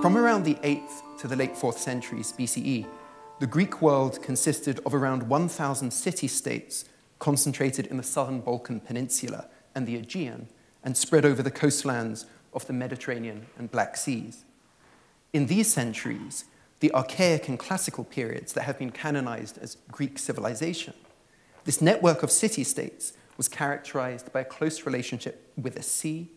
From around the 8th to the late 4th centuries BCE, the Greek world consisted of around 1,000 city states concentrated in the southern Balkan Peninsula and the Aegean and spread over the coastlands of the Mediterranean and Black Seas. In these centuries, the archaic and classical periods that have been canonized as Greek civilization, this network of city states was characterized by a close relationship with the sea,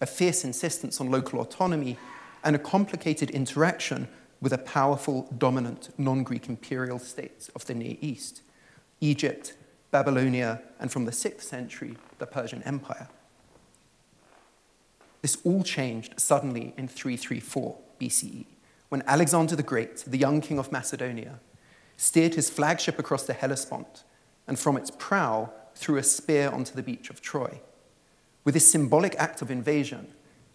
a fierce insistence on local autonomy, and a complicated interaction with a powerful, dominant non Greek imperial states of the Near East Egypt, Babylonia, and from the 6th century, the Persian Empire. This all changed suddenly in 334 BCE, when Alexander the Great, the young king of Macedonia, steered his flagship across the Hellespont and from its prow threw a spear onto the beach of Troy. With this symbolic act of invasion,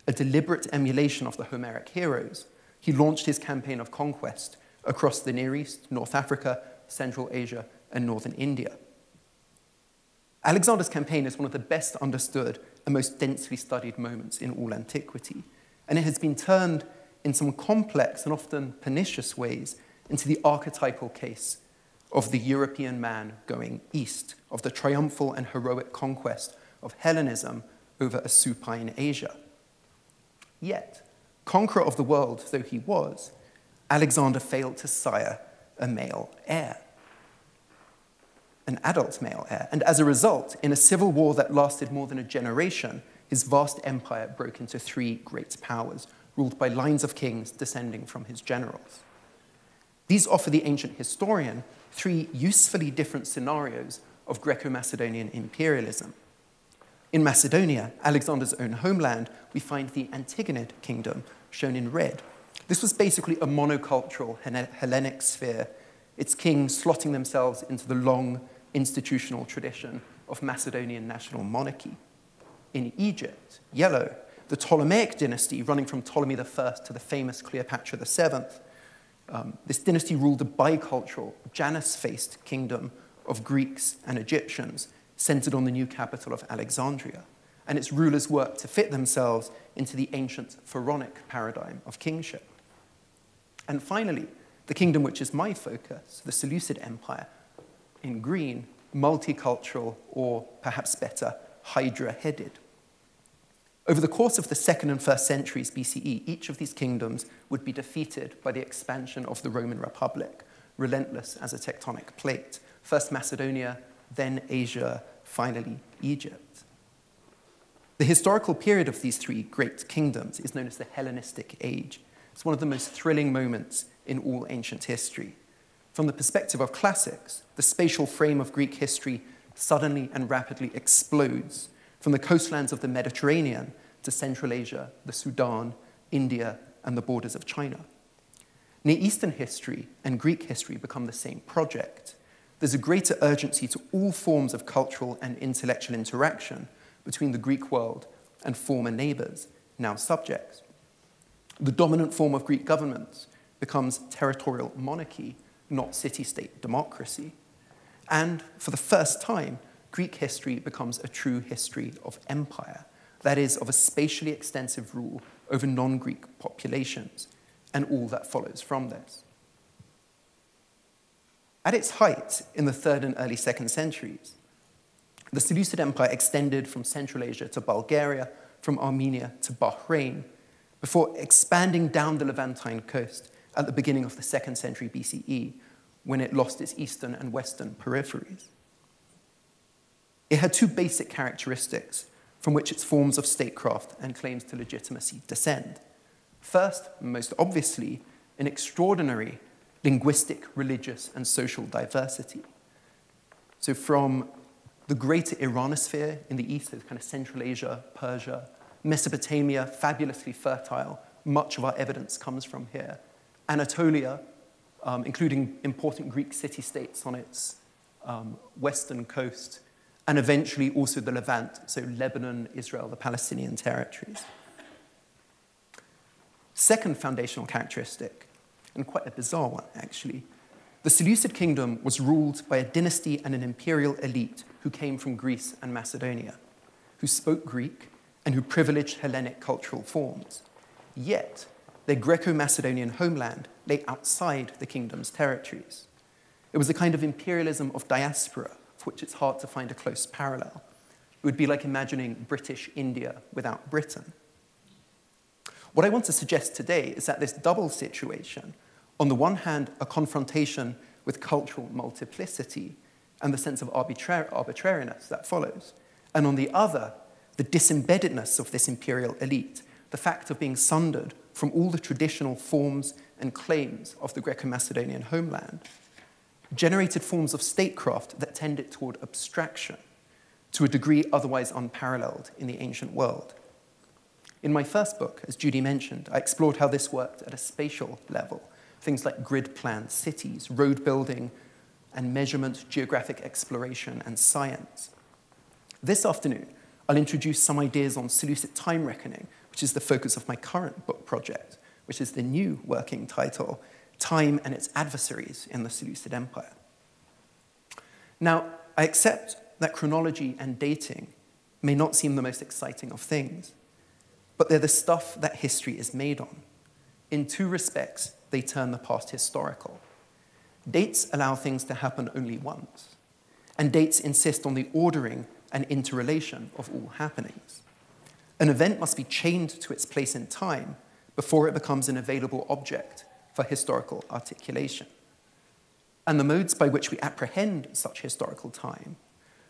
a deliberate emulation of the Homeric heroes, he launched his campaign of conquest across the Near East, North Africa, Central Asia, and Northern India. Alexander's campaign is one of the best understood and most densely studied moments in all antiquity, and it has been turned in some complex and often pernicious ways into the archetypal case of the European man going east, of the triumphal and heroic conquest of Hellenism over a supine Asia. Yet, conqueror of the world though he was, Alexander failed to sire a male heir, an adult male heir. And as a result, in a civil war that lasted more than a generation, his vast empire broke into three great powers, ruled by lines of kings descending from his generals. These offer the ancient historian three usefully different scenarios of Greco Macedonian imperialism. In Macedonia, Alexander's own homeland, we find the Antigonid kingdom, shown in red. This was basically a monocultural Hellenic sphere, its kings slotting themselves into the long institutional tradition of Macedonian national monarchy. In Egypt, yellow, the Ptolemaic dynasty running from Ptolemy I to the famous Cleopatra VII. Um, this dynasty ruled a bicultural, Janus faced kingdom of Greeks and Egyptians centered on the new capital of Alexandria, and its rulers worked to fit themselves into the ancient pharaonic paradigm of kingship. And finally, the kingdom which is my focus, the Seleucid Empire, in green, multicultural, or perhaps better, hydra headed. Over the course of the second and first centuries BCE, each of these kingdoms would be defeated by the expansion of the Roman Republic, relentless as a tectonic plate. First Macedonia, then Asia, finally Egypt. The historical period of these three great kingdoms is known as the Hellenistic Age. It's one of the most thrilling moments in all ancient history. From the perspective of classics, the spatial frame of Greek history suddenly and rapidly explodes from the coastlands of the Mediterranean to Central Asia, the Sudan, India, and the borders of China. Near Eastern history and Greek history become the same project there's a greater urgency to all forms of cultural and intellectual interaction between the Greek world and former neighbors, now subjects. The dominant form of Greek government becomes territorial monarchy, not city state democracy. And for the first time, Greek history becomes a true history of empire, that is, of a spatially extensive rule over non Greek populations, and all that follows from this. At its height in the third and early second centuries, the Seleucid Empire extended from Central Asia to Bulgaria, from Armenia to Bahrain, before expanding down the Levantine coast at the beginning of the second century BCE, when it lost its eastern and western peripheries. It had two basic characteristics from which its forms of statecraft and claims to legitimacy descend. First, most obviously, an extraordinary linguistic, religious, and social diversity. So, from the greater Iranosphere in the east, kind of Central Asia, Persia, Mesopotamia, fabulously fertile, much of our evidence comes from here. Anatolia, um, including important Greek city states on its um, western coast, and eventually also the Levant, so Lebanon, Israel, the Palestinian territories. Second foundational characteristic and quite a bizarre one, actually. The Seleucid kingdom was ruled by a dynasty and an imperial elite who came from Greece and Macedonia, who spoke Greek and who privileged Hellenic cultural forms. Yet, their Greco Macedonian homeland lay outside the kingdom's territories. It was a kind of imperialism of diaspora, for which it's hard to find a close parallel. It would be like imagining British India without Britain. What I want to suggest today is that this double situation, on the one hand, a confrontation with cultural multiplicity and the sense of arbitrar- arbitrariness that follows, and on the other, the disembeddedness of this imperial elite, the fact of being sundered from all the traditional forms and claims of the Greco Macedonian homeland, generated forms of statecraft that tended toward abstraction to a degree otherwise unparalleled in the ancient world. In my first book, as Judy mentioned, I explored how this worked at a spatial level, things like grid plans, cities, road building, and measurement, geographic exploration, and science. This afternoon, I'll introduce some ideas on Seleucid time reckoning, which is the focus of my current book project, which is the new working title, Time and Its Adversaries in the Seleucid Empire. Now, I accept that chronology and dating may not seem the most exciting of things, but they're the stuff that history is made on. In two respects, they turn the past historical. Dates allow things to happen only once, and dates insist on the ordering and interrelation of all happenings. An event must be chained to its place in time before it becomes an available object for historical articulation. And the modes by which we apprehend such historical time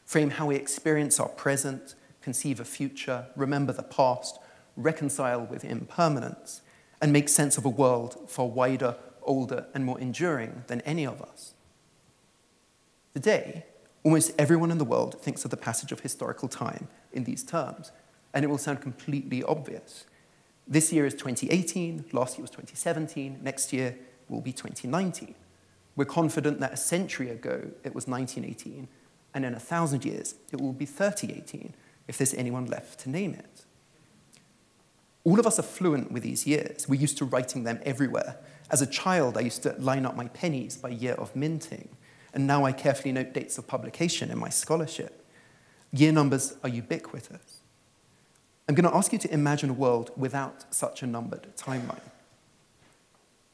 frame how we experience our present, conceive a future, remember the past, reconcile with impermanence, and make sense of a world far wider, older, and more enduring than any of us. Today, almost everyone in the world thinks of the passage of historical time in these terms, and it will sound completely obvious. This year is 2018, last year was 2017, next year will be 2019. We're confident that a century ago it was 1918, and in a thousand years it will be 3018, if there's anyone left to name it. All of us are fluent with these years. We're used to writing them everywhere. As a child, I used to line up my pennies by year of minting, and now I carefully note dates of publication in my scholarship. Year numbers are ubiquitous. I'm going to ask you to imagine a world without such a numbered timeline.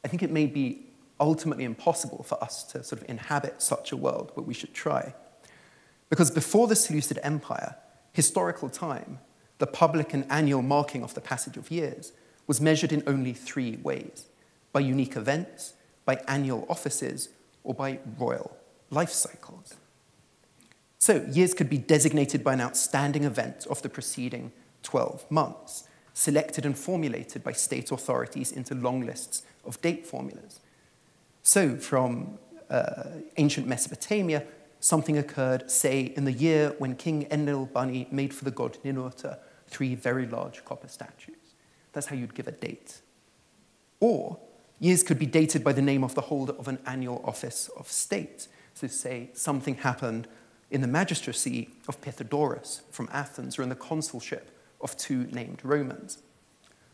I think it may be ultimately impossible for us to sort of inhabit such a world, but we should try. Because before the Seleucid Empire, historical time, the public and annual marking of the passage of years, was measured in only three ways by unique events, by annual offices, or by royal life cycles. So, years could be designated by an outstanding event of the preceding 12 months, selected and formulated by state authorities into long lists of date formulas. So, from uh, ancient Mesopotamia, something occurred, say, in the year when King Enlil-bani made for the god Ninurta three very large copper statues. That's how you'd give a date. Or years could be dated by the name of the holder of an annual office of state. So, say, something happened in the magistracy of Pythodorus from Athens or in the consulship of two named Romans.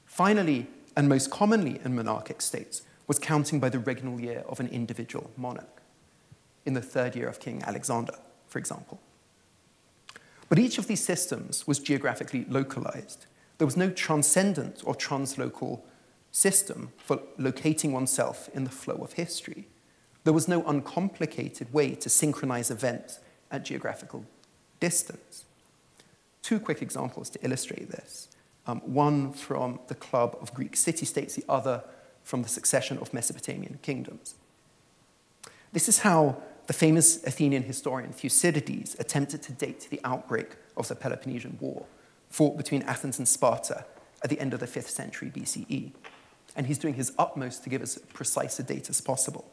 Finally, and most commonly in monarchic states, was counting by the regnal year of an individual monarch, in the third year of King Alexander, for example. But each of these systems was geographically localized. There was no transcendent or translocal system for locating oneself in the flow of history. There was no uncomplicated way to synchronize events at geographical distance. Two quick examples to illustrate this. Um, one from the club of Greek city states, the other from the succession of Mesopotamian kingdoms. This is how the famous Athenian historian Thucydides attempted to date the outbreak of the Peloponnesian War, fought between Athens and Sparta at the end of the 5th century BCE. And he's doing his utmost to give as precise a date as possible.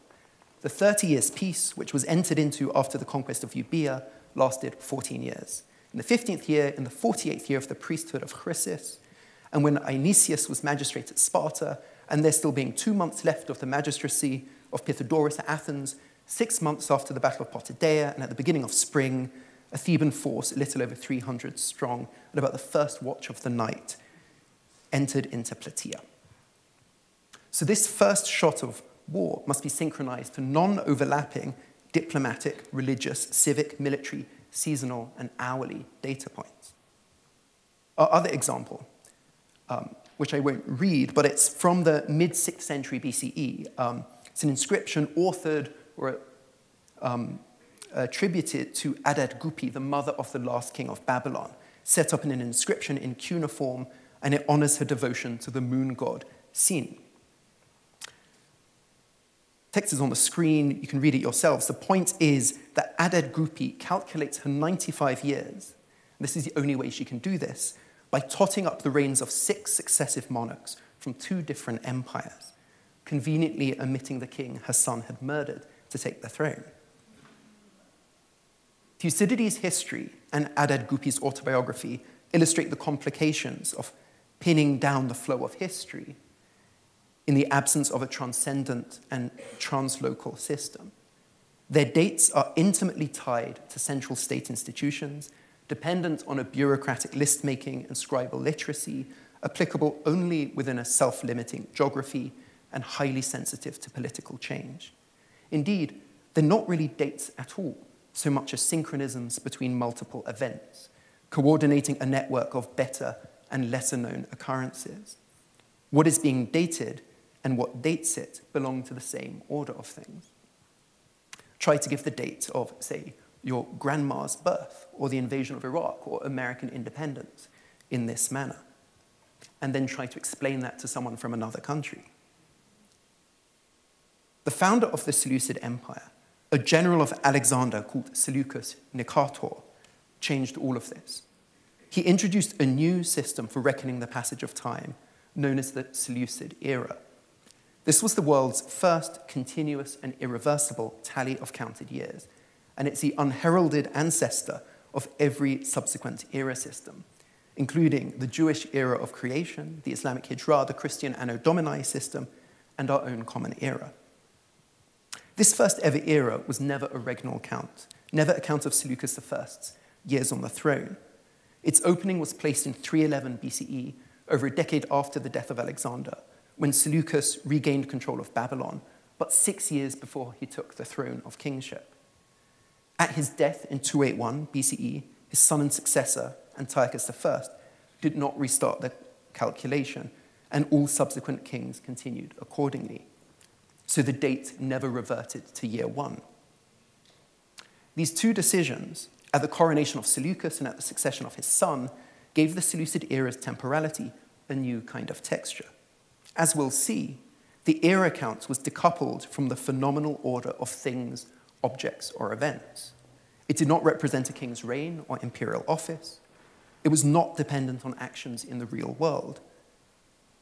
The 30 years peace, which was entered into after the conquest of Euboea, lasted 14 years. In the 15th year, in the 48th year of the priesthood of Chrysis, and when Dionysius was magistrate at Sparta, and there still being two months left of the magistracy of Pythodorus at Athens, six months after the Battle of Potidaea, and at the beginning of spring, a Theban force, a little over 300 strong, at about the first watch of the night, entered into Plataea. So, this first shot of war must be synchronized to non overlapping diplomatic, religious, civic, military, seasonal, and hourly data points. Our other example um, which I won't read, but it's from the mid 6th century BCE. Um, it's an inscription authored or um, attributed to Adad Gupi, the mother of the last king of Babylon, set up in an inscription in cuneiform, and it honors her devotion to the moon god Sin. Text is on the screen, you can read it yourselves. The point is that Adad Gupi calculates her 95 years. This is the only way she can do this by totting up the reigns of six successive monarchs from two different empires, conveniently omitting the king her son had murdered to take the throne. Thucydides' history and Adad Gupi's autobiography illustrate the complications of pinning down the flow of history in the absence of a transcendent and translocal system. Their dates are intimately tied to central state institutions, dependent on a bureaucratic list making and scribal literacy, applicable only within a self limiting geography, and highly sensitive to political change. Indeed, they're not really dates at all, so much as synchronisms between multiple events, coordinating a network of better and lesser known occurrences. What is being dated and what dates it belong to the same order of things. Try to give the date of, say, your grandma's birth or the invasion of Iraq or American independence in this manner, and then try to explain that to someone from another country. The founder of the Seleucid Empire, a general of Alexander called Seleucus Nicator, changed all of this. He introduced a new system for reckoning the passage of time, known as the Seleucid era. This was the world's first continuous and irreversible tally of counted years, and it's the unheralded ancestor of every subsequent era system, including the Jewish era of creation, the Islamic Hijra, the Christian Anno Domini system, and our own common era. This first ever era was never a regnal count, never a count of Seleucus I's years on the throne. Its opening was placed in 311 BCE, over a decade after the death of Alexander, when Seleucus regained control of Babylon, but six years before he took the throne of kingship. At his death in 281 BCE, his son and successor, Antiochus I, did not restart the calculation, and all subsequent kings continued accordingly. So the date never reverted to year one. These two decisions, at the coronation of Seleucus and at the succession of his son, gave the Seleucid era's temporality a new kind of texture. As we'll see, the era count was decoupled from the phenomenal order of things, objects, or events. It did not represent a king's reign or imperial office. It was not dependent on actions in the real world.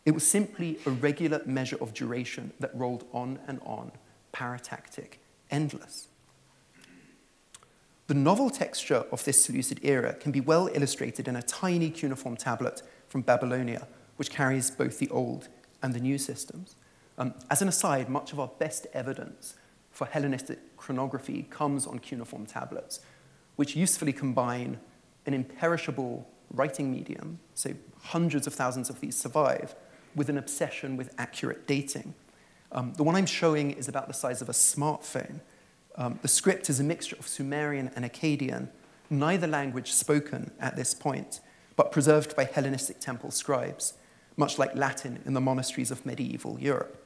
It was simply a regular measure of duration that rolled on and on, paratactic, endless. The novel texture of this Seleucid era can be well illustrated in a tiny cuneiform tablet from Babylonia, which carries both the Old and the new systems. Um, as an aside, much of our best evidence for Hellenistic chronography comes on cuneiform tablets, which usefully combine an imperishable writing medium, so hundreds of thousands of these survive, with an obsession with accurate dating. Um, the one I'm showing is about the size of a smartphone. Um, the script is a mixture of Sumerian and Akkadian, neither language spoken at this point, but preserved by Hellenistic temple scribes much like Latin in the monasteries of medieval Europe.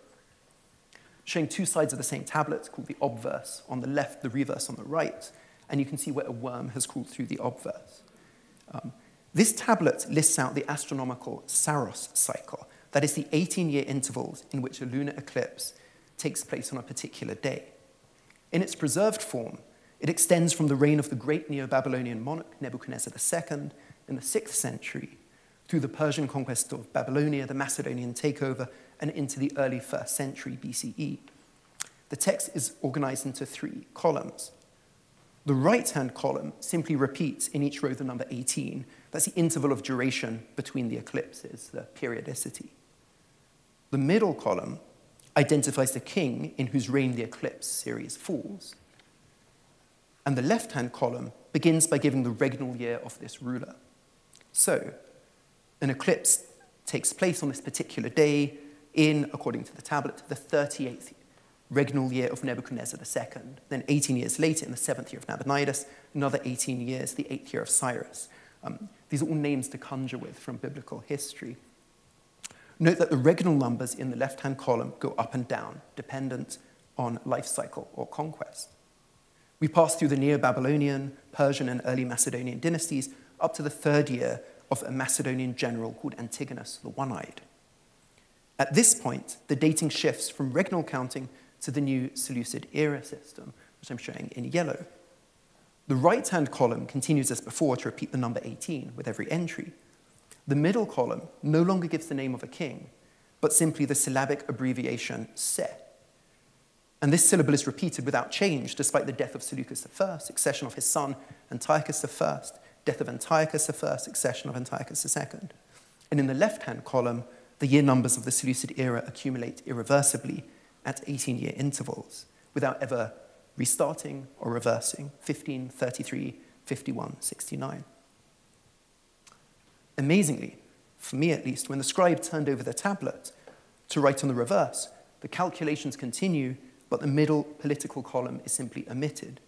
Showing two sides of the same tablet called the obverse on the left, the reverse on the right, and you can see where a worm has crawled through the obverse. Um, this tablet lists out the astronomical Saros cycle, that is, the 18 year intervals in which a lunar eclipse takes place on a particular day. In its preserved form, it extends from the reign of the great Neo Babylonian monarch Nebuchadnezzar II in the 6th century through the Persian conquest of Babylonia, the Macedonian takeover, and into the early first century BCE. The text is organized into three columns. The right hand column simply repeats in each row the number 18. That's the interval of duration between the eclipses, the periodicity. The middle column identifies the king in whose reign the eclipse series falls. And the left hand column begins by giving the regnal year of this ruler. So, an eclipse takes place on this particular day in, according to the tablet, the 38th regnal year of Nebuchadnezzar II. Then 18 years later, in the seventh year of Nabonidus, another 18 years, the eighth year of Cyrus. Um, these are all names to conjure with from biblical history. Note that the regnal numbers in the left-hand column go up and down, dependent on life cycle or conquest. We pass through the Neo-Babylonian, Persian, and early Macedonian dynasties up to the third year of a Macedonian general called Antigonus the One-Eyed. At this point, the dating shifts from regnal counting to the new Seleucid era system, which I'm showing in yellow. The right-hand column continues as before to repeat the number 18 with every entry. The middle column no longer gives the name of a king, but simply the syllabic abbreviation Se. And this syllable is repeated without change, despite the death of Seleucus I, succession of his son Antiochus I, death of Antiochus I, succession of Antiochus II. And in the left-hand column, the year numbers of the Seleucid era accumulate irreversibly at 18 year intervals without ever restarting or reversing 15, 33, 51, 69. Amazingly, for me at least, when the scribe turned over the tablet to write on the reverse, the calculations continue, but the middle political column is simply omitted.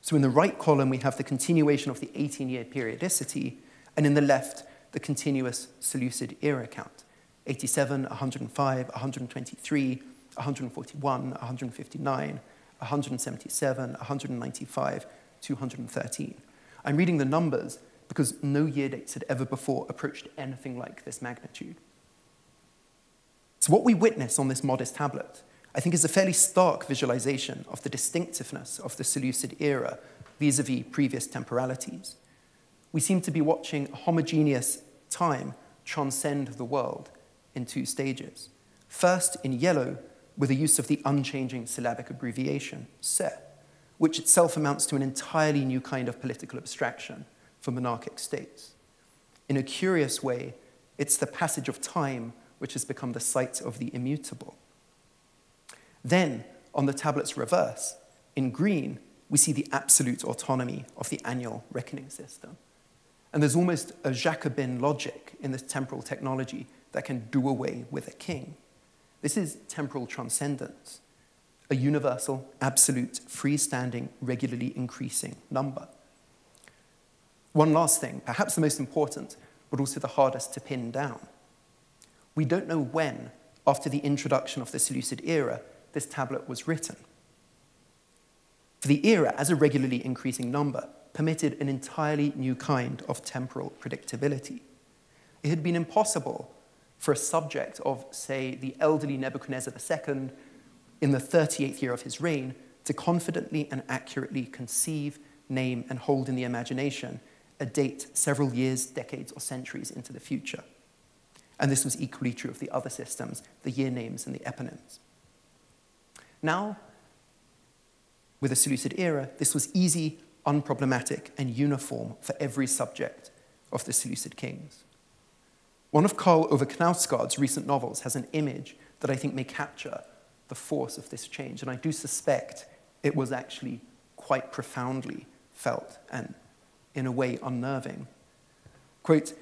So in the right column, we have the continuation of the 18 year periodicity, and in the left, the continuous Seleucid era count 87, 105, 123, 141, 159, 177, 195, 213. I'm reading the numbers because no year dates had ever before approached anything like this magnitude. So, what we witness on this modest tablet, I think, is a fairly stark visualization of the distinctiveness of the Seleucid era vis a vis previous temporalities. We seem to be watching a homogeneous time transcend the world in two stages. First, in yellow, with the use of the unchanging syllabic abbreviation, se, which itself amounts to an entirely new kind of political abstraction for monarchic states. In a curious way, it's the passage of time which has become the site of the immutable. Then, on the tablet's reverse, in green, we see the absolute autonomy of the annual reckoning system. And there's almost a Jacobin logic in this temporal technology that can do away with a king. This is temporal transcendence, a universal, absolute, freestanding, regularly increasing number. One last thing, perhaps the most important, but also the hardest to pin down. We don't know when, after the introduction of the Seleucid era, this tablet was written. For the era, as a regularly increasing number, permitted an entirely new kind of temporal predictability. It had been impossible for a subject of, say, the elderly Nebuchadnezzar II in the 38th year of his reign to confidently and accurately conceive, name, and hold in the imagination a date several years, decades, or centuries into the future. And this was equally true of the other systems, the year names and the eponyms. Now, with the Seleucid era, this was easy, unproblematic, and uniform for every subject of the Seleucid kings. One of Karl Ove Knausgaard's recent novels has an image that I think may capture the force of this change, and I do suspect it was actually quite profoundly felt and, in a way, unnerving. Quote,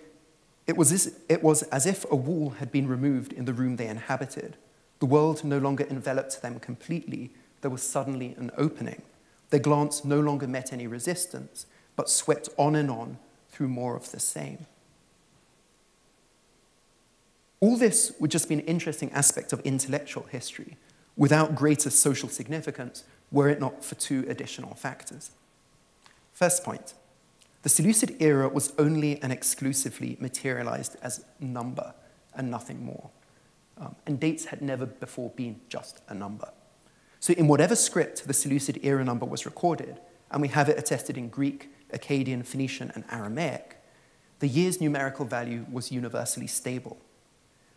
it was, this, it was as if a wall had been removed in the room they inhabited. The world no longer enveloped them completely. There was suddenly an opening. Their glance no longer met any resistance, but swept on and on through more of the same. All this would just be an interesting aspect of intellectual history without greater social significance were it not for two additional factors. First point the Seleucid era was only and exclusively materialized as number and nothing more. Um, and dates had never before been just a number. So, in whatever script the Seleucid era number was recorded, and we have it attested in Greek, Akkadian, Phoenician, and Aramaic, the year's numerical value was universally stable.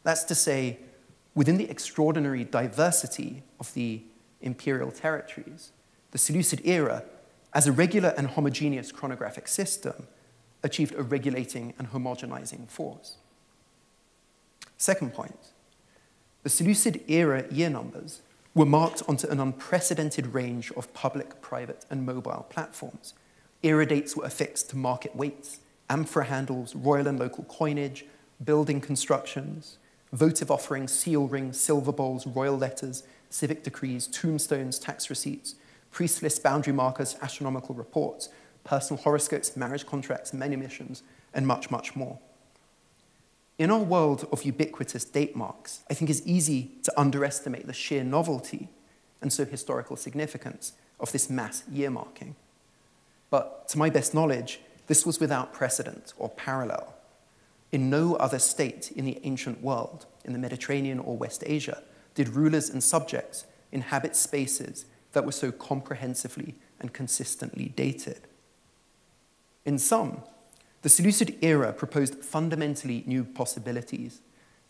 That's to say, within the extraordinary diversity of the imperial territories, the Seleucid era, as a regular and homogeneous chronographic system, achieved a regulating and homogenizing force. Second point, the Seleucid era year numbers were marked onto an unprecedented range of public, private, and mobile platforms. Era dates were affixed to market weights, amphora handles, royal and local coinage, building constructions, votive offerings, seal rings, silver bowls, royal letters, civic decrees, tombstones, tax receipts, priest lists, boundary markers, astronomical reports, personal horoscopes, marriage contracts, manumissions, and much, much more. In our world of ubiquitous date marks, I think it's easy to underestimate the sheer novelty and so historical significance of this mass year marking. But to my best knowledge, this was without precedent or parallel. In no other state in the ancient world, in the Mediterranean or West Asia, did rulers and subjects inhabit spaces that were so comprehensively and consistently dated. In sum, the Seleucid era proposed fundamentally new possibilities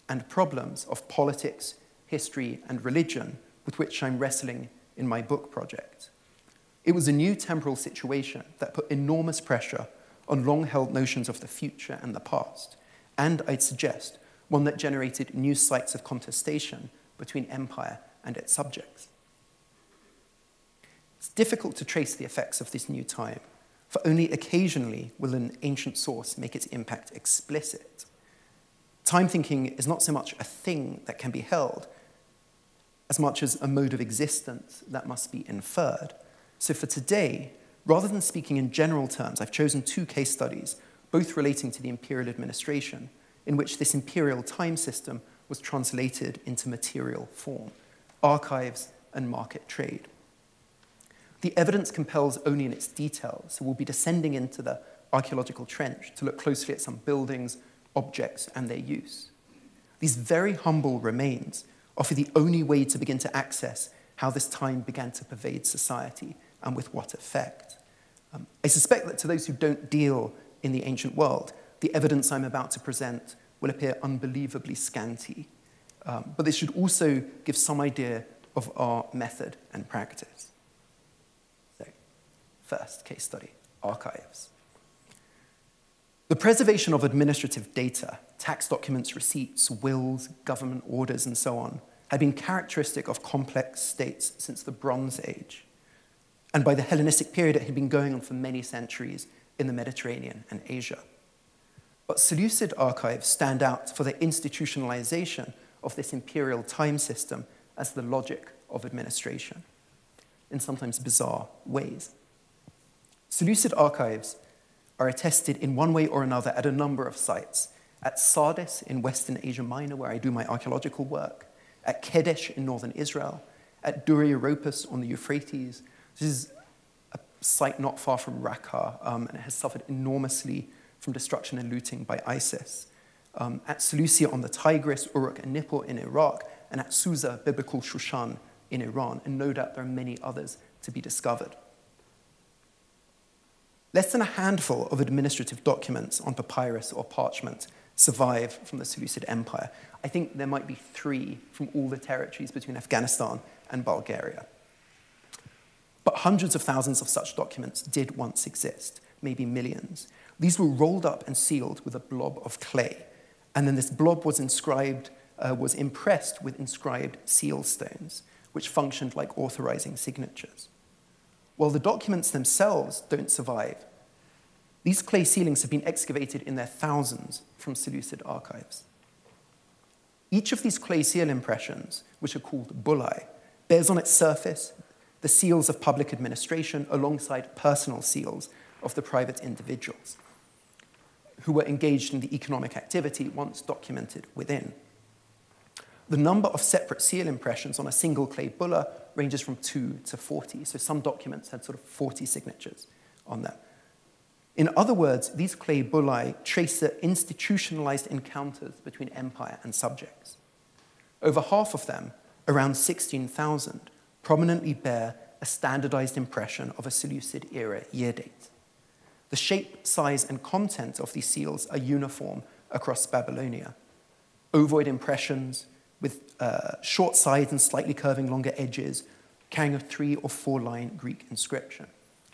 and problems of politics, history, and religion with which I'm wrestling in my book project. It was a new temporal situation that put enormous pressure on long held notions of the future and the past, and I'd suggest one that generated new sites of contestation between empire and its subjects. It's difficult to trace the effects of this new time for only occasionally will an ancient source make its impact explicit. Time thinking is not so much a thing that can be held, as much as a mode of existence that must be inferred. So for today, rather than speaking in general terms, I've chosen two case studies, both relating to the imperial administration, in which this imperial time system was translated into material form archives and market trade. The evidence compels only in its details, so we'll be descending into the archaeological trench to look closely at some buildings, objects, and their use. These very humble remains offer the only way to begin to access how this time began to pervade society and with what effect. Um, I suspect that to those who don't deal in the ancient world, the evidence I'm about to present will appear unbelievably scanty. Um, but this should also give some idea of our method and practice. First case study archives. The preservation of administrative data, tax documents, receipts, wills, government orders, and so on, had been characteristic of complex states since the Bronze Age. And by the Hellenistic period, it had been going on for many centuries in the Mediterranean and Asia. But Seleucid archives stand out for their institutionalization of this imperial time system as the logic of administration in sometimes bizarre ways. Seleucid archives are attested in one way or another at a number of sites. At Sardis in Western Asia Minor, where I do my archaeological work, at Kedesh in northern Israel, at Dura Europos on the Euphrates. This is a site not far from Raqqa, um, and it has suffered enormously from destruction and looting by ISIS. Um, at Seleucia on the Tigris, Uruk and Nippur in Iraq, and at Susa, biblical Shushan in Iran, and no doubt there are many others to be discovered. Less than a handful of administrative documents on papyrus or parchment survive from the Seleucid Empire. I think there might be three from all the territories between Afghanistan and Bulgaria. But hundreds of thousands of such documents did once exist, maybe millions. These were rolled up and sealed with a blob of clay, and then this blob was inscribed, uh, was impressed with inscribed seal stones, which functioned like authorizing signatures. While the documents themselves don't survive, these clay sealings have been excavated in their thousands from Seleucid archives. Each of these clay seal impressions, which are called bullae, bears on its surface the seals of public administration alongside personal seals of the private individuals who were engaged in the economic activity once documented within. The number of separate seal impressions on a single clay bulla ranges from 2 to 40. So some documents had sort of 40 signatures on them. In other words, these clay bullae trace the institutionalized encounters between empire and subjects. Over half of them, around 16,000, prominently bear a standardized impression of a Seleucid era year date. The shape, size, and content of these seals are uniform across Babylonia. Ovoid impressions, with uh, short sides and slightly curving longer edges, carrying a three or four line Greek inscription.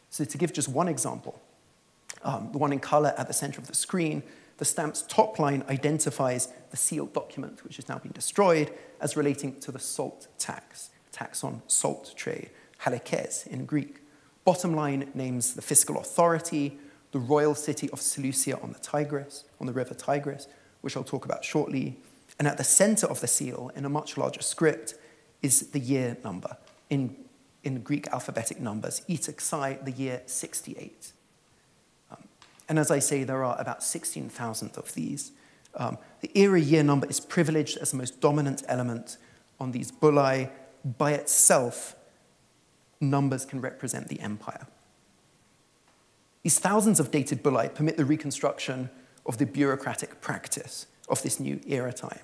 So, to give just one example, um, the one in color at the center of the screen, the stamp's top line identifies the sealed document, which has now been destroyed, as relating to the salt tax, tax on salt trade, halakes in Greek. Bottom line names the fiscal authority, the royal city of Seleucia on the Tigris, on the river Tigris, which I'll talk about shortly, and at the center of the seal, in a much larger script, is the year number in, in Greek alphabetic numbers, eta xi, the year 68. Um, and as I say, there are about 16,000 of these. Um, the era year number is privileged as the most dominant element on these bullae. By itself, numbers can represent the empire. These thousands of dated bullae permit the reconstruction of the bureaucratic practice of this new era time.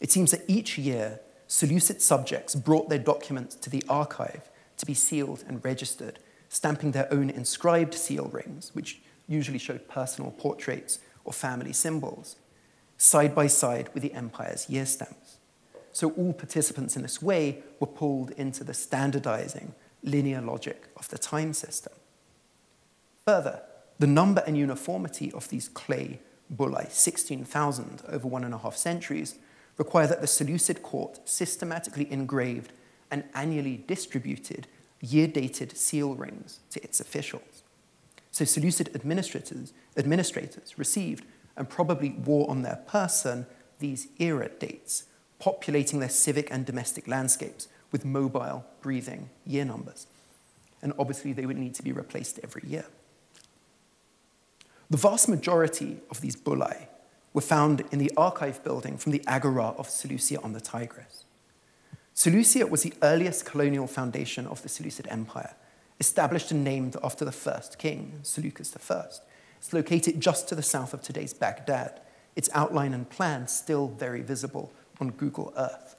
It seems that each year, Seleucid subjects brought their documents to the archive to be sealed and registered, stamping their own inscribed seal rings, which usually showed personal portraits or family symbols, side by side with the empire's year stamps. So all participants in this way were pulled into the standardizing linear logic of the time system. Further, the number and uniformity of these clay bullae, 16,000 over one and a half centuries, require that the Seleucid court systematically engraved and annually distributed year dated seal rings to its officials. So Seleucid administrators, administrators received and probably wore on their person these era dates, populating their civic and domestic landscapes with mobile, breathing year numbers. And obviously, they would need to be replaced every year. The vast majority of these bullae were found in the archive building from the Agora of Seleucia on the Tigris. Seleucia was the earliest colonial foundation of the Seleucid Empire, established and named after the first king, Seleucus I. It's located just to the south of today's Baghdad, its outline and plan still very visible on Google Earth.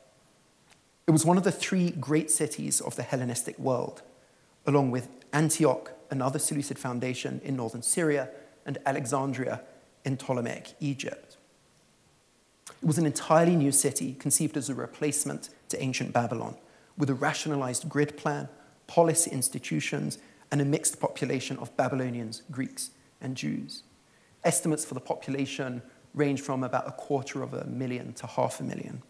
It was one of the three great cities of the Hellenistic world, along with Antioch, another Seleucid foundation in northern Syria, and Alexandria in Ptolemaic Egypt. It was an entirely new city conceived as a replacement to ancient Babylon, with a rationalized grid plan, polis institutions, and a mixed population of Babylonians, Greeks, and Jews. Estimates for the population range from about a quarter of a million to half a million.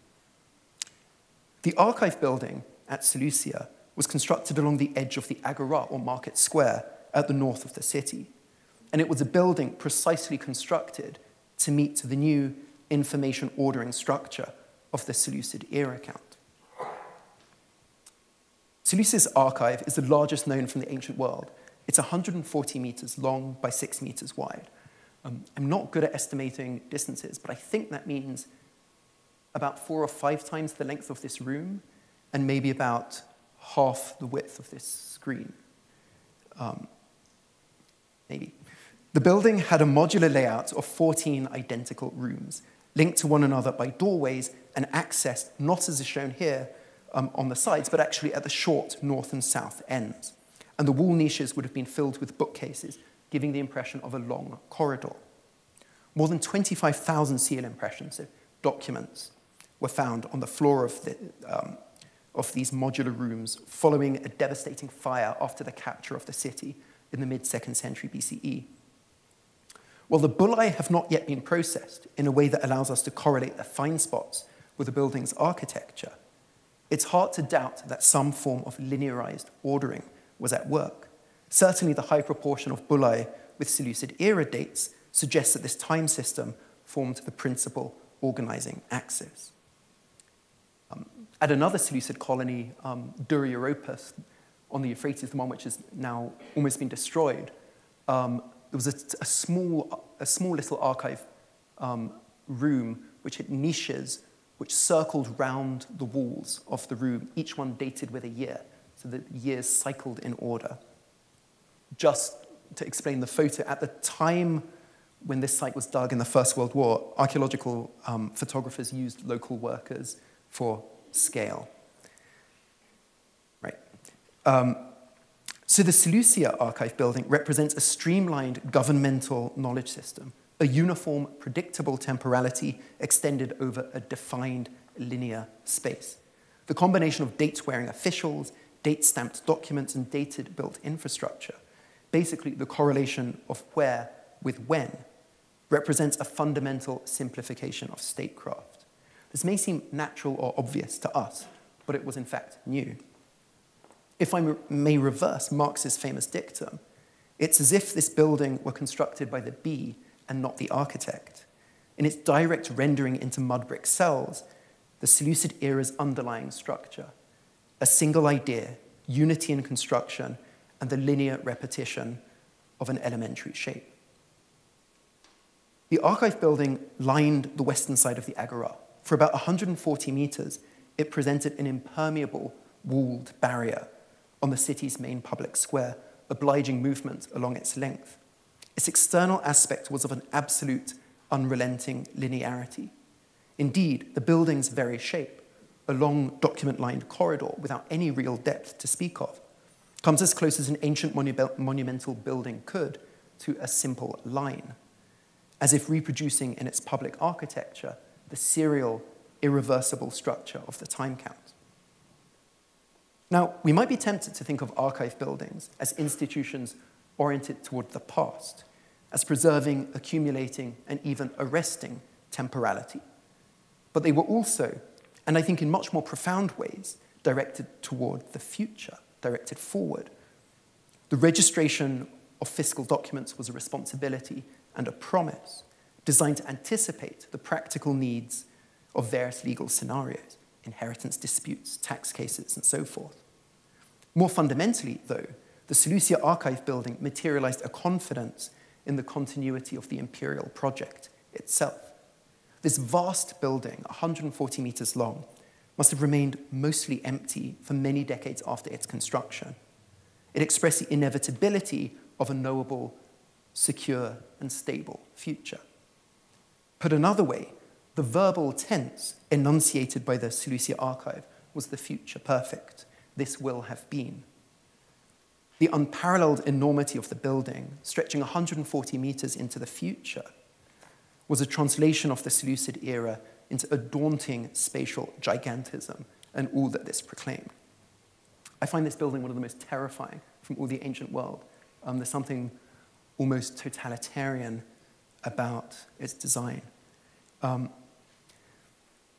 The archive building at Seleucia was constructed along the edge of the Agora, or market square, at the north of the city and it was a building precisely constructed to meet the new information ordering structure of the Seleucid era count. Seleucus' archive is the largest known from the ancient world. It's 140 meters long by 6 meters wide. Um, I'm not good at estimating distances, but I think that means about four or five times the length of this room and maybe about half the width of this screen. Um, maybe. The building had a modular layout of 14 identical rooms, linked to one another by doorways and accessed not as is shown here um, on the sides, but actually at the short north and south ends. And the wall niches would have been filled with bookcases, giving the impression of a long corridor. More than 25,000 seal impressions, so documents, were found on the floor of, the, um, of these modular rooms following a devastating fire after the capture of the city in the mid second century BCE. Well, the bullae have not yet been processed in a way that allows us to correlate the find spots with the building's architecture. It's hard to doubt that some form of linearized ordering was at work. Certainly, the high proportion of bullae with Seleucid era dates suggests that this time system formed the principal organizing axis. Um, at another Seleucid colony, um, Dura Europos, on the Euphrates, the one which has now almost been destroyed, um, there was a, a, small, a small little archive um, room which had niches which circled round the walls of the room, each one dated with a year, so the years cycled in order. Just to explain the photo, at the time when this site was dug in the First World War, archaeological um, photographers used local workers for scale. Right. Um, so the Seleucia archive building represents a streamlined governmental knowledge system, a uniform, predictable temporality extended over a defined linear space. The combination of date-wearing officials, date-stamped documents, and dated-built infrastructure, basically the correlation of where with when, represents a fundamental simplification of statecraft. This may seem natural or obvious to us, but it was in fact new. If I may reverse Marx's famous dictum, it's as if this building were constructed by the bee and not the architect. In its direct rendering into mud brick cells, the Seleucid era's underlying structure, a single idea, unity in construction, and the linear repetition of an elementary shape. The archive building lined the western side of the Agora. For about 140 meters, it presented an impermeable walled barrier on the city's main public square, obliging movement along its length. Its external aspect was of an absolute, unrelenting linearity. Indeed, the building's very shape, a long document lined corridor without any real depth to speak of, comes as close as an ancient monu- monumental building could to a simple line, as if reproducing in its public architecture the serial, irreversible structure of the time count. Now, we might be tempted to think of archive buildings as institutions oriented toward the past, as preserving, accumulating, and even arresting temporality. But they were also, and I think in much more profound ways, directed toward the future, directed forward. The registration of fiscal documents was a responsibility and a promise designed to anticipate the practical needs of various legal scenarios, inheritance disputes, tax cases, and so forth. More fundamentally, though, the Seleucia Archive building materialized a confidence in the continuity of the imperial project itself. This vast building, 140 meters long, must have remained mostly empty for many decades after its construction. It expressed the inevitability of a knowable, secure, and stable future. Put another way, the verbal tense enunciated by the Seleucia archive was the future perfect. This will have been. The unparalleled enormity of the building, stretching 140 meters into the future, was a translation of the Seleucid era into a daunting spatial gigantism and all that this proclaimed. I find this building one of the most terrifying from all the ancient world. Um, there's something almost totalitarian about its design. Um,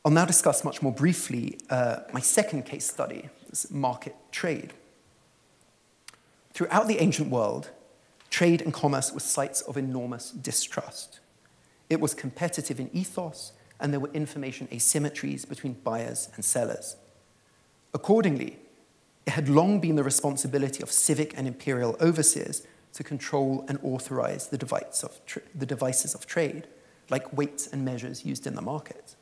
I'll now discuss much more briefly uh, my second case study, market trade. Throughout the ancient world, trade and commerce were sites of enormous distrust. It was competitive in ethos, and there were information asymmetries between buyers and sellers. Accordingly, it had long been the responsibility of civic and imperial overseers to control and authorize the, device of the devices of trade, like weights and measures used in the market.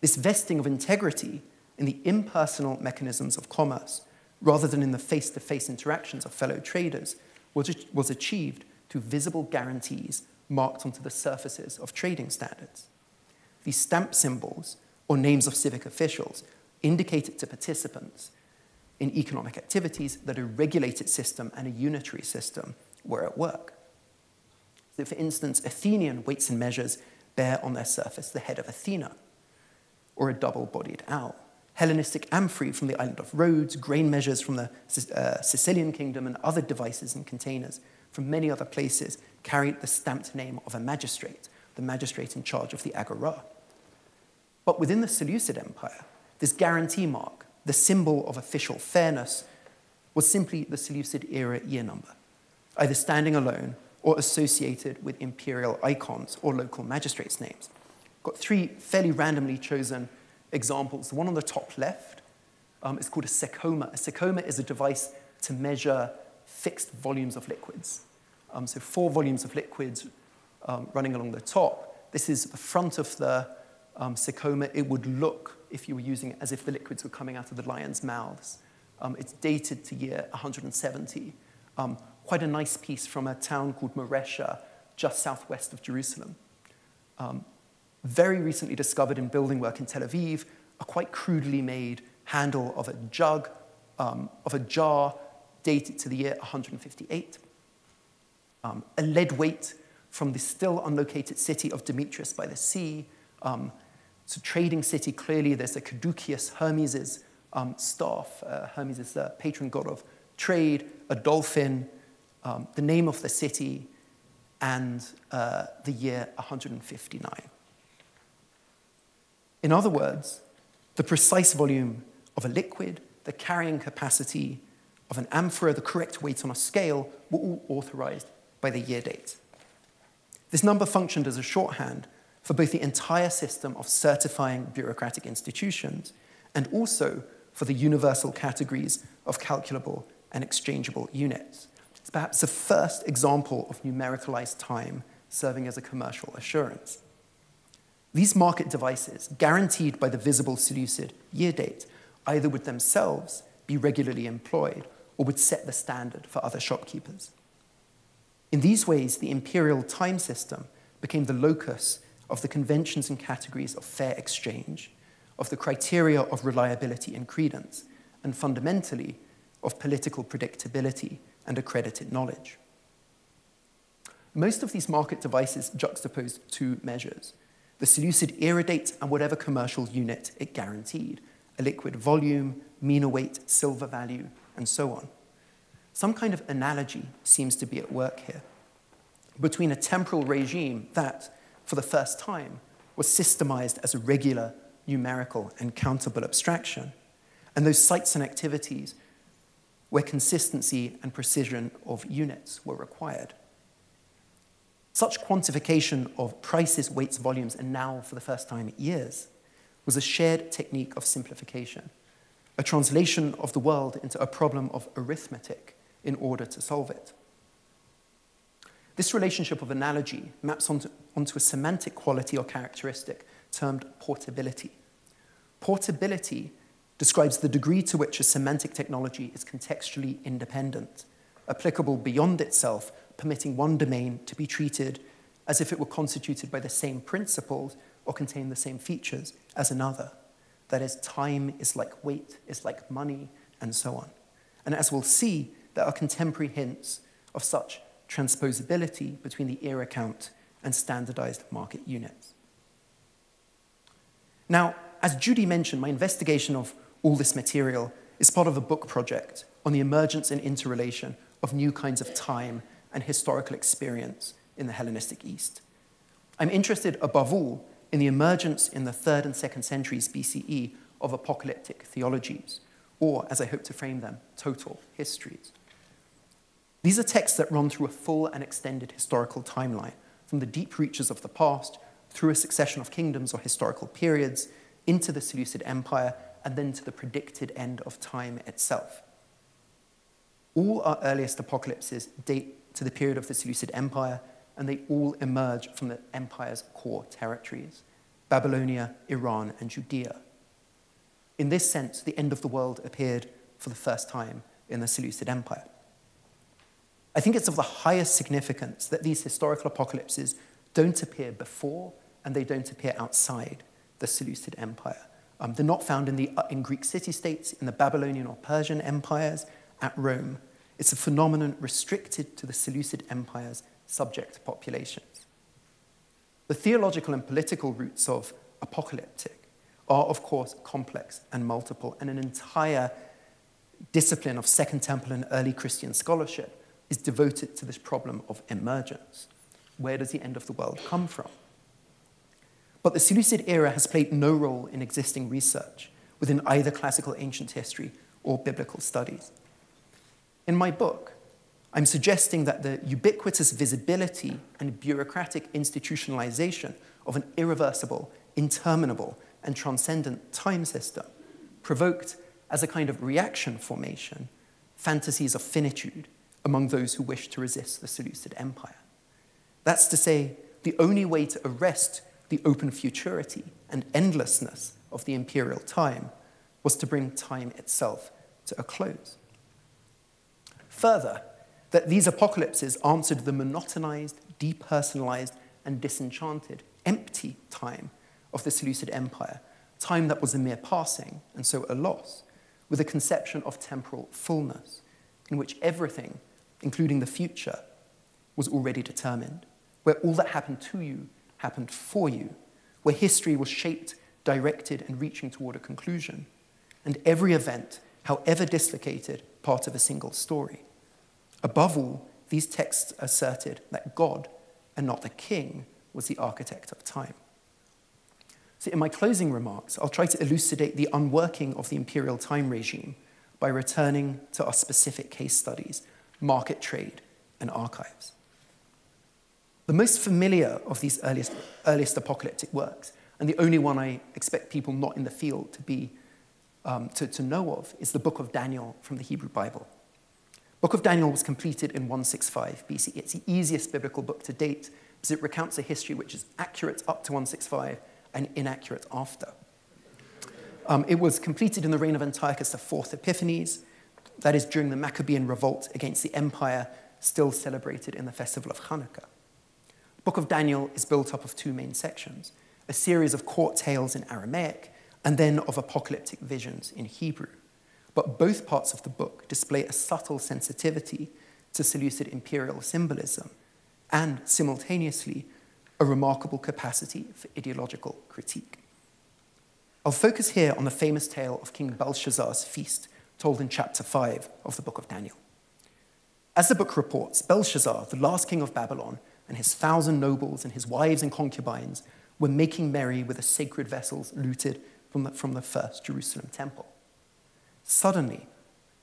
This vesting of integrity in the impersonal mechanisms of commerce, rather than in the face to face interactions of fellow traders, was, achieved through visible guarantees marked onto the surfaces of trading standards. These stamp symbols, or names of civic officials, indicated to participants in economic activities that a regulated system and a unitary system were at work. So, for instance, Athenian weights and measures bear on their surface the head of Athena, or a double bodied owl. Hellenistic amphorae from the island of Rhodes, grain measures from the uh, Sicilian kingdom, and other devices and containers from many other places carried the stamped name of a magistrate, the magistrate in charge of the agora. But within the Seleucid Empire, this guarantee mark, the symbol of official fairness, was simply the Seleucid era year number, either standing alone or associated with imperial icons or local magistrates' names. Got three fairly randomly chosen examples. The one on the top left um, is called a secoma. A secoma is a device to measure fixed volumes of liquids. Um, so four volumes of liquids um, running along the top. This is the front of the um. It would look, if you were using it, as if the liquids were coming out of the lion's mouths. Um, it's dated to year 170. Um, quite a nice piece from a town called Mareshah, just southwest of Jerusalem. Um, very recently discovered in building work in Tel Aviv, a quite crudely made handle of a jug, um, of a jar dated to the year 158. Um, a lead weight from the still unlocated city of Demetrias by the sea. Um, it's a trading city, clearly there's a caduceus Hermes' um, staff. Uh, Hermes is the patron god of trade, a dolphin, um, the name of the city, and uh, the year 159. In other words, the precise volume of a liquid, the carrying capacity of an amphora, the correct weight on a scale, were all authorized by the year date. This number functioned as a shorthand for both the entire system of certifying bureaucratic institutions and also for the universal categories of calculable and exchangeable units. It's perhaps the first example of numericalized time serving as a commercial assurance. These market devices, guaranteed by the visible Seleucid year date, either would themselves be regularly employed or would set the standard for other shopkeepers. In these ways, the imperial time system became the locus of the conventions and categories of fair exchange, of the criteria of reliability and credence, and fundamentally, of political predictability and accredited knowledge. Most of these market devices juxtaposed two measures the Seleucid era date and whatever commercial unit it guaranteed a liquid volume, mina weight, silver value, and so on. Some kind of analogy seems to be at work here between a temporal regime that, for the first time, was systemized as a regular, numerical, and countable abstraction, and those sites and activities where consistency and precision of units were required. Such quantification of prices, weights, volumes, and now, for the first time, years, was a shared technique of simplification, a translation of the world into a problem of arithmetic in order to solve it. This relationship of analogy maps onto, onto a semantic quality or characteristic termed portability. Portability describes the degree to which a semantic technology is contextually independent, applicable beyond itself, permitting one domain to be treated as if it were constituted by the same principles or contain the same features as another. That is, time is like weight, is like money, and so on. And as we'll see, there are contemporary hints of such transposability between the era count and standardized market units. Now, as Judy mentioned, my investigation of all this material is part of a book project on the emergence and interrelation of new kinds of time and historical experience in the Hellenistic East. I'm interested, above all, in the emergence in the third and second centuries BCE of apocalyptic theologies, or, as I hope to frame them, total histories. These are texts that run through a full and extended historical timeline, from the deep reaches of the past through a succession of kingdoms or historical periods into the Seleucid Empire and then to the predicted end of time itself. All our earliest apocalypses date to the period of the Seleucid Empire, and they all emerge from the empire's core territories Babylonia, Iran, and Judea. In this sense, the end of the world appeared for the first time in the Seleucid Empire. I think it's of the highest significance that these historical apocalypses don't appear before and they don't appear outside the Seleucid Empire. Um, they're not found in, the, uh, in Greek city states, in the Babylonian or Persian empires, at Rome. It's a phenomenon restricted to the Seleucid Empire's subject populations. The theological and political roots of apocalyptic are, of course, complex and multiple, and an entire discipline of Second Temple and early Christian scholarship is devoted to this problem of emergence. Where does the end of the world come from? But the Seleucid era has played no role in existing research within either classical ancient history or biblical studies. In my book, I'm suggesting that the ubiquitous visibility and bureaucratic institutionalization of an irreversible, interminable, and transcendent time system provoked, as a kind of reaction formation, fantasies of finitude among those who wished to resist the Seleucid Empire. That's to say, the only way to arrest the open futurity and endlessness of the imperial time was to bring time itself to a close. Further, that these apocalypses answered the monotonized, depersonalized, and disenchanted, empty time of the Seleucid Empire, time that was a mere passing and so a loss, with a conception of temporal fullness, in which everything including the future, was already determined, where all that happened to you happened for you, where history was shaped, directed, and reaching toward a conclusion, and every event, however dislocated, part of a single story. Above all, these texts asserted that God, and not the king, was the architect of time. So, in my closing remarks, I'll try to elucidate the unworking of the imperial time regime by returning to our specific case studies market trade, and archives. The most familiar of these earliest, earliest apocalyptic works, and the only one I expect people not in the field to, be, um, to, to know of, is the Book of Daniel from the Hebrew Bible. Book of Daniel was completed in 165 BC. It's the easiest biblical book to date because it recounts a history which is accurate up to 165 and inaccurate after. Um, it was completed in the reign of Antiochus IV Epiphanes, that is, during the Maccabean revolt against the empire, still celebrated in the festival of Hanukkah. The Book of Daniel is built up of two main sections a series of court tales in Aramaic and then of apocalyptic visions in Hebrew. But both parts of the book display a subtle sensitivity to Seleucid imperial symbolism and simultaneously a remarkable capacity for ideological critique. I'll focus here on the famous tale of King Belshazzar's feast, told in chapter 5 of the book of Daniel. As the book reports, Belshazzar, the last king of Babylon, and his thousand nobles and his wives and concubines were making merry with the sacred vessels looted from the, from the first Jerusalem temple. Suddenly,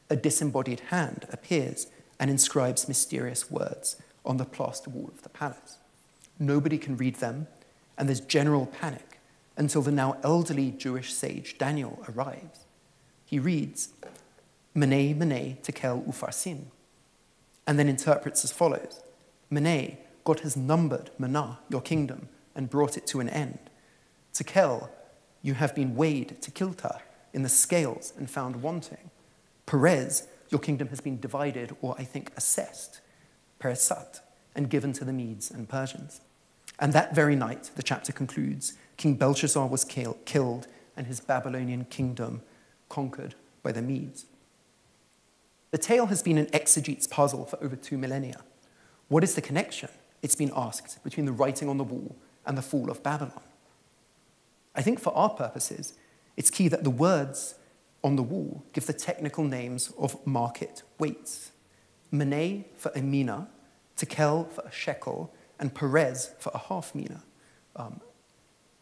a disembodied hand appears and inscribes mysterious words on the plaster wall of the palace. Nobody can read them, and there's general panic until the now elderly Jewish sage Daniel arrives. He reads, Mene, Mene, Tekel Upharsin, and then interprets as follows Mene, God has numbered Mana, your kingdom, and brought it to an end. Tekel, you have been weighed tekilta in the scales and found wanting. Peres, your kingdom has been divided, or I think assessed, Peresat, and given to the Medes and Persians. And that very night, the chapter concludes, King Belshazzar was kill- killed and his Babylonian kingdom conquered by the Medes. The tale has been an exegete's puzzle for over two millennia. What is the connection, it's been asked, between the writing on the wall and the fall of Babylon? I think for our purposes, it's key that the words on the wall give the technical names of market weights. Mene for a mina, tekel for a shekel, and Peres for a half mina. Um,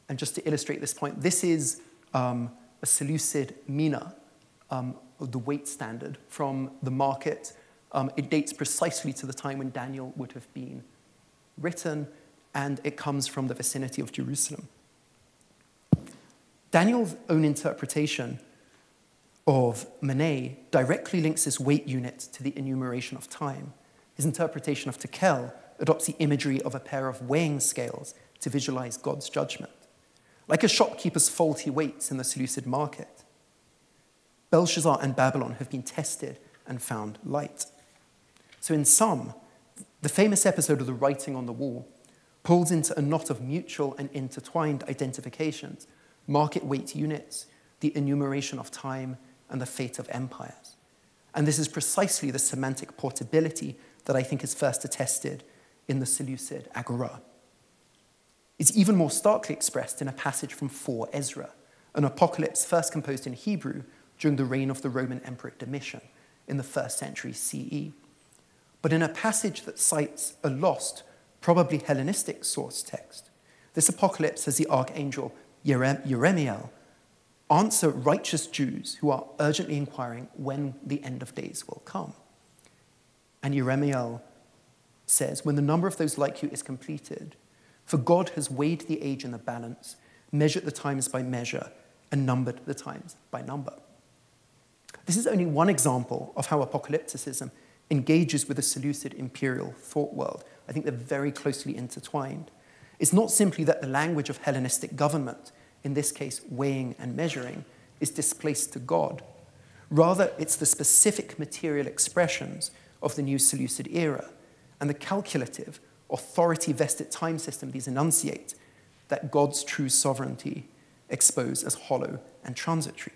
and just to illustrate this point, this is um, a Seleucid mina, um, the weight standard from the market. Um, it dates precisely to the time when Daniel would have been written, and it comes from the vicinity of Jerusalem. Daniel's own interpretation of Mene directly links this weight unit to the enumeration of time. His interpretation of Tekel adopts the imagery of a pair of weighing scales to visualize God's judgment, like a shopkeeper's faulty weights in the Seleucid market. Belshazzar and Babylon have been tested and found light. So, in sum, the famous episode of the writing on the wall pulls into a knot of mutual and intertwined identifications market weight units, the enumeration of time, and the fate of empires. And this is precisely the semantic portability that I think is first attested in the Seleucid Agora. It's even more starkly expressed in a passage from 4 Ezra, an apocalypse first composed in Hebrew during the reign of the Roman Emperor Domitian in the first century CE. But in a passage that cites a lost, probably Hellenistic source text, this apocalypse has the archangel Jeremiel answer righteous Jews who are urgently inquiring when the end of days will come. And Jeremiel says, When the number of those like you is completed, for God has weighed the age in the balance, measured the times by measure, and numbered the times by number. This is only one example of how apocalypticism engages with the Seleucid imperial thought world. I think they're very closely intertwined. It's not simply that the language of Hellenistic government, in this case weighing and measuring, is displaced to God. Rather, it's the specific material expressions of the new Seleucid era and the calculative, authority vested time system these enunciate that God's true sovereignty expose as hollow and transitory.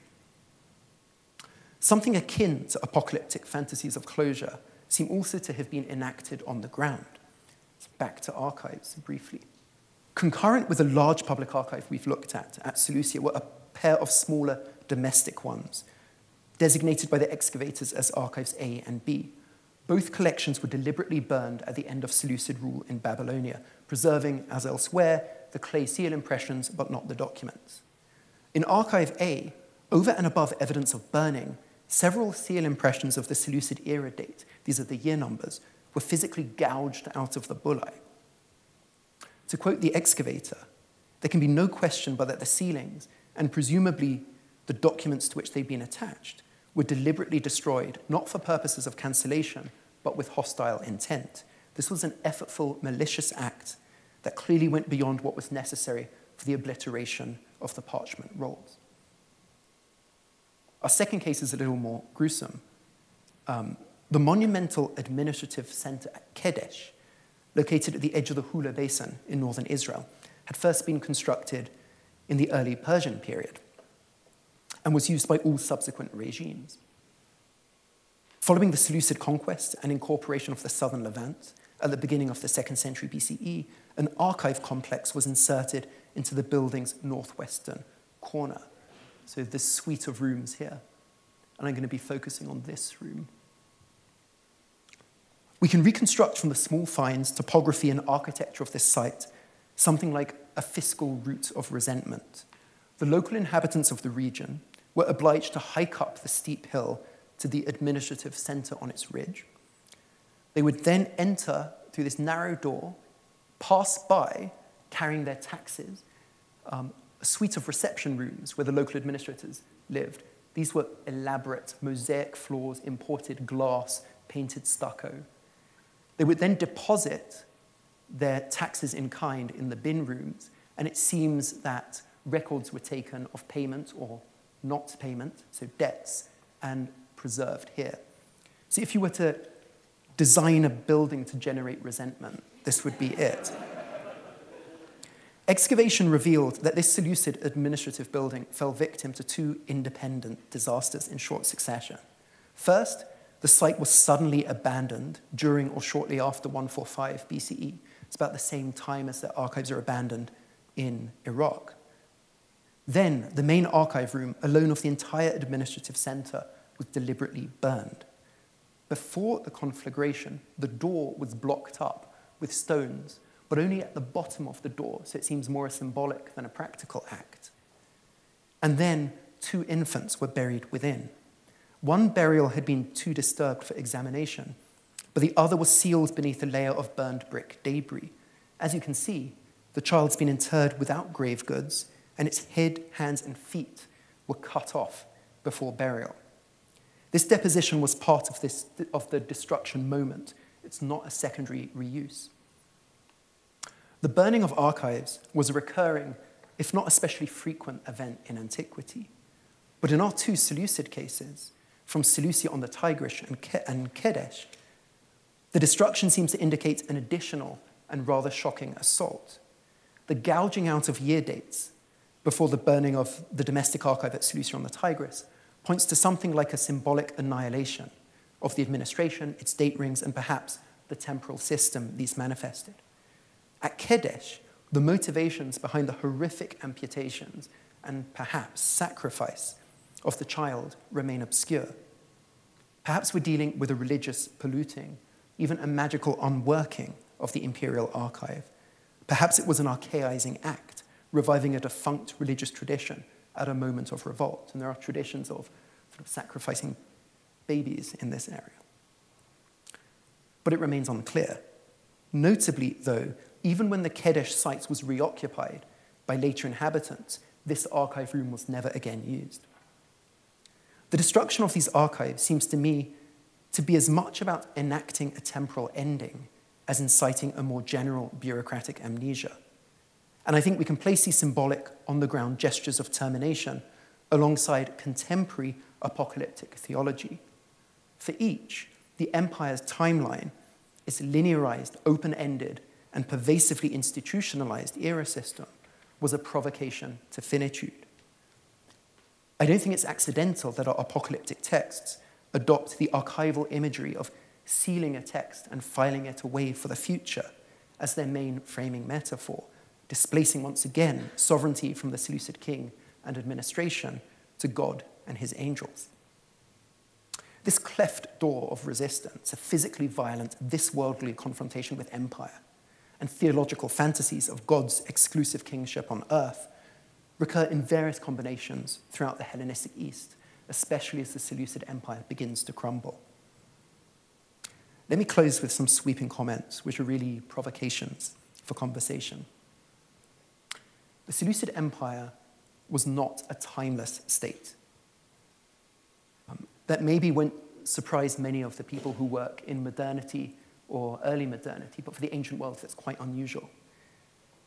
Something akin to apocalyptic fantasies of closure seem also to have been enacted on the ground. Back to archives briefly. Concurrent with the large public archive we've looked at at Seleucia were a pair of smaller domestic ones, designated by the excavators as Archives A and B. Both collections were deliberately burned at the end of Seleucid rule in Babylonia, preserving, as elsewhere, the clay seal impressions but not the documents. In Archive A, over and above evidence of burning, several seal impressions of the Seleucid era date, these are the year numbers, were physically gouged out of the bullae. To quote the excavator, there can be no question but that the sealings, and presumably the documents to which they've been attached, were deliberately destroyed, not for purposes of cancellation, but with hostile intent. This was an effortful, malicious act that clearly went beyond what was necessary for the obliteration of the parchment rolls. Our second case is a little more gruesome. Um, the monumental administrative center at Kedesh, located at the edge of the Hula Basin in northern Israel, had first been constructed in the early Persian period and was used by all subsequent regimes. Following the Seleucid conquest and incorporation of the southern Levant at the beginning of the second century BCE, an archive complex was inserted into the building's northwestern corner. So, this suite of rooms here. And I'm going to be focusing on this room. We can reconstruct from the small finds, topography, and architecture of this site something like a fiscal root of resentment. The local inhabitants of the region were obliged to hike up the steep hill to the administrative center on its ridge. They would then enter through this narrow door, pass by carrying their taxes, um, a suite of reception rooms where the local administrators lived. These were elaborate mosaic floors, imported glass, painted stucco. They would then deposit their taxes in kind in the bin rooms, and it seems that records were taken of payment or not payment, so debts, and preserved here. So if you were to design a building to generate resentment, this would be it. Excavation revealed that this Seleucid administrative building fell victim to two independent disasters in short succession. First, the site was suddenly abandoned during or shortly after 145 BCE. It's about the same time as the archives are abandoned in Iraq. Then, the main archive room, alone of the entire administrative center, was deliberately burned. Before the conflagration, the door was blocked up with stones, but only at the bottom of the door, so it seems more a symbolic than a practical act. And then two infants were buried within. One burial had been too disturbed for examination, but the other was sealed beneath a layer of burned brick debris. As you can see, the child's been interred without grave goods, and its head, hands, and feet were cut off before burial. This deposition was part of, this, of the destruction moment. It's not a secondary reuse. The burning of archives was a recurring, if not especially frequent, event in antiquity. But in our two Seleucid cases, from Seleucia on the Tigris and, Ke- and Kedesh, the destruction seems to indicate an additional and rather shocking assault. The gouging out of year dates before the burning of the domestic archive at Seleucia on the Tigris points to something like a symbolic annihilation of the administration, its date rings, and perhaps the temporal system these manifested. At Kedesh, the motivations behind the horrific amputations and perhaps sacrifice of the child remain obscure. Perhaps we're dealing with a religious polluting, even a magical unworking of the imperial archive. Perhaps it was an archaizing act, reviving a defunct religious tradition at a moment of revolt. And there are traditions of sort of sacrificing babies in this area. But it remains unclear. Notably, though, even when the Kedesh site was reoccupied by later inhabitants, this archive room was never again used. The destruction of these archives seems to me to be as much about enacting a temporal ending as inciting a more general bureaucratic amnesia. And I think we can place these symbolic, on the ground gestures of termination alongside contemporary apocalyptic theology. For each, the empire's timeline, its linearized, open ended, and pervasively institutionalized era system, was a provocation to finitude. I don't think it's accidental that our apocalyptic texts adopt the archival imagery of sealing a text and filing it away for the future as their main framing metaphor, displacing once again sovereignty from the Seleucid king and administration to God and his angels. This cleft door of resistance, a physically violent, this worldly confrontation with empire, and theological fantasies of God's exclusive kingship on earth recur in various combinations throughout the Hellenistic East, especially as the Seleucid Empire begins to crumble. Let me close with some sweeping comments, which are really provocations for conversation. The Seleucid Empire was not a timeless state. Um, that maybe won't surprise many of the people who work in modernity or early modernity, but for the ancient world, that's quite unusual.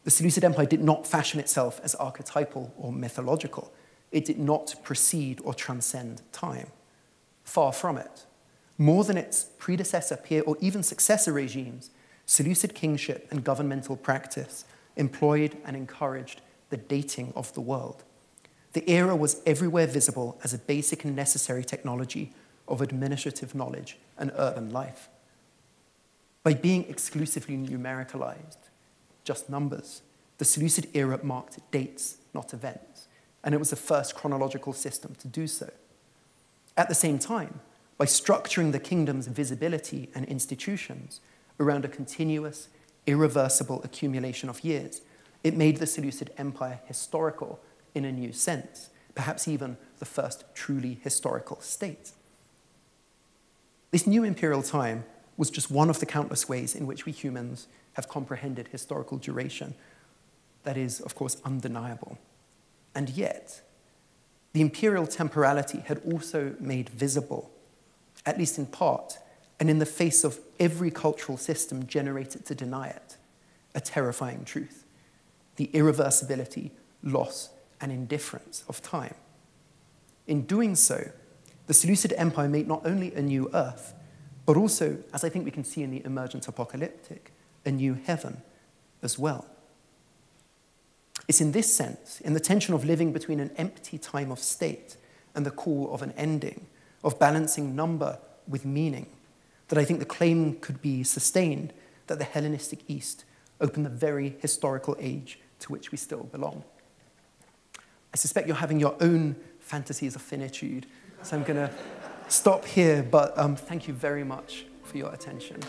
The Seleucid Empire did not fashion itself as archetypal or mythological. It did not precede or transcend time. Far from it. More than its predecessor, peer, or even successor regimes, Seleucid kingship and governmental practice employed and encouraged the dating of the world. The era was everywhere visible as a basic and necessary technology of administrative knowledge and urban life. By being exclusively numericalized, just numbers, the Seleucid era marked dates, not events, and it was the first chronological system to do so. At the same time, by structuring the kingdom's visibility and institutions around a continuous, irreversible accumulation of years, it made the Seleucid Empire historical in a new sense, perhaps even the first truly historical state. This new imperial time was just one of the countless ways in which we humans have comprehended historical duration. That is, of course, undeniable. And yet, the imperial temporality had also made visible, at least in part, and in the face of every cultural system generated to deny it, a terrifying truth the irreversibility, loss, and indifference of time. In doing so, the Seleucid Empire made not only a new earth, but also, as I think we can see in the emergent apocalyptic, a new heaven as well. It's in this sense, in the tension of living between an empty time of state and the call of an ending, of balancing number with meaning, that I think the claim could be sustained that the Hellenistic East opened the very historical age to which we still belong. I suspect you're having your own fantasies of finitude, so I'm going to stop here, but um, thank you very much for your attention.